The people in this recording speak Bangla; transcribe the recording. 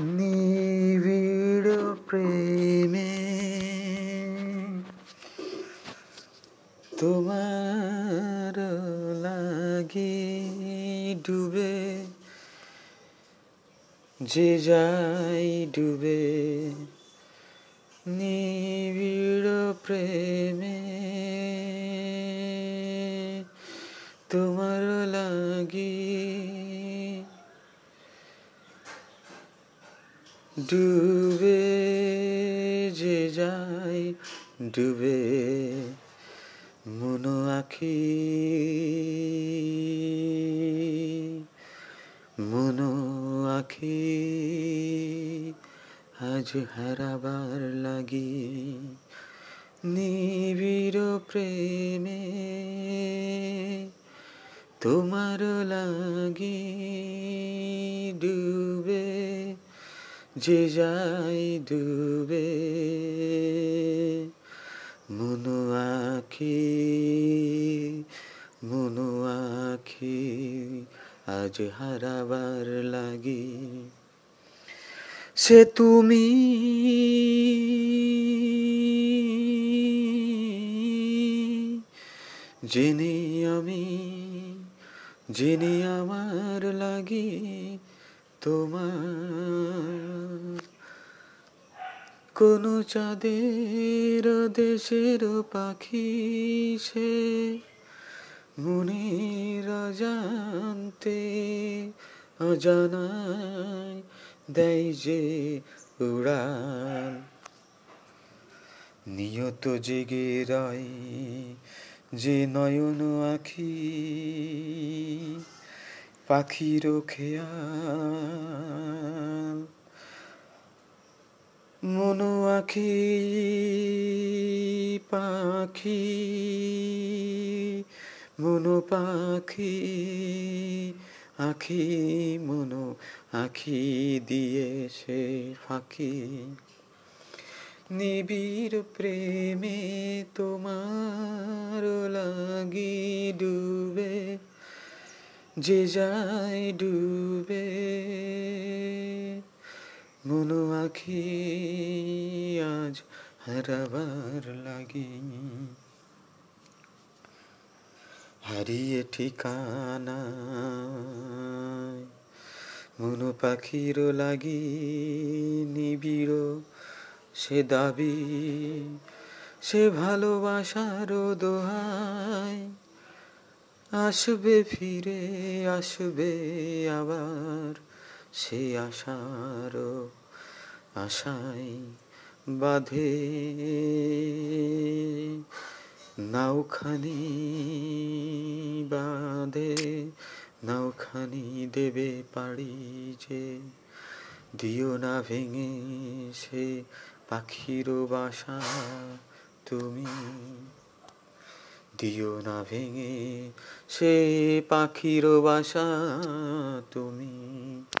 নিবিড় প্রেমে। তোমার লাগি ডুবে যে যাই ডুবে নিবিড় প্রেমে। তোমার লাগি ডুবে যে যাই, ডুবে মনো আখি মনো আখি আজ হারাবার লাগি। নিবিড় প্রেমে তোমার লাগি। যে যাই ডুবে, মনো আখি মনো আখি আজ হারাবার লাগি। সে তুমি জেনে আমি জেনে আমার লাগি। তোমার। কোন চাঁদের দেশের পাখি সে মনের অজান্তে অজানায় দেয় যে উড়ান। নিয়ত জেগে রয় যে নয়ন আখি পাখির খেয়াল মনো আখি, পাখি, মনো পাখি, আখি, মনো আখি দিয়েছে ফাঁকি। নিবিড় প্রেমে তোমার লাগি ডুবে যে যায় ডুবে, মনো আখি আজ হারাবার লাগি। হারিয়ে ঠিকানা, মনো পাখির লাগি নিবিড় সে দাবি, সে ভালোবাসার দোহাই। আসবে ফিরে, আসবে আবার। সে আশার আশায় বাঁধে। নাওখানি বাঁধে নাওখানি দেবে পাড়ি যে। দিও না ভেঙে সে পাখির বাসা তুমি। দিও না ভেঙে সে পাখির বাসা তুমি।